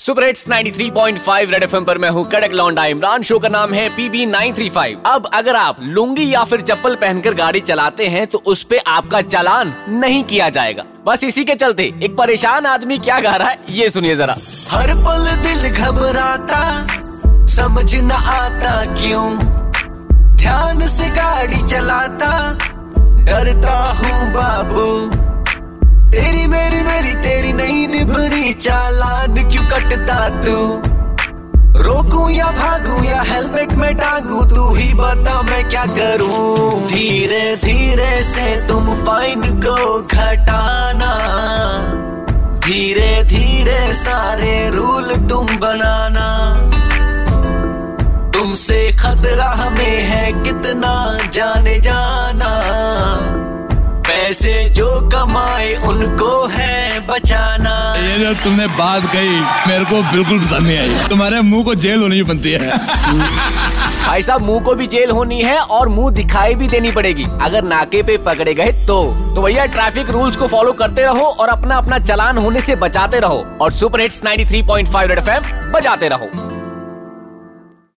Super hits 93.5 red FM पर मैं हूँ कड़क लौंडा इमरान, शो का नाम है पीबी 935 अब अगर आप लुंगी या फिर चप्पल पहनकर गाड़ी चलाते हैं तो उस पे आपका चालान नहीं किया जाएगा। बस इसी के चलते एक परेशान आदमी क्या गा रहा है, ये सुनिए जरा। हर पल दिल घबराता, समझ न आता क्यों? ध्यान से गाड़ी चलाता, डरता हूँ चालान क्यों कटता तू? रोकू या भागू या हेलमेट में टांगू, तू ही बता मैं क्या करूँ? धीरे धीरे से तुम फाइन को घटाना। धीरे धीरे सारे रूल तुम बनाना। तुमसे खतरा हमें है कितना जाने जाना। पैसे जो कमाए उनको है बचाना। ये जो तुमने बात कही मेरे को बिल्कुल पसंद नहीं आई। तुम्हारे मुँह को जेल होनी बनती है। भाई साहब मुँह को भी जेल होनी है और मुँह दिखाई भी देनी पड़ेगी। अगर नाके पे पकड़े गए तो। तो भैया ट्रैफ़िक रूल्स को फॉलो करते रहो और अपना अपना चलान होने से बचाते रहो। और सुपर हिट्स 93.5 रेड एफएम बजाते रहो।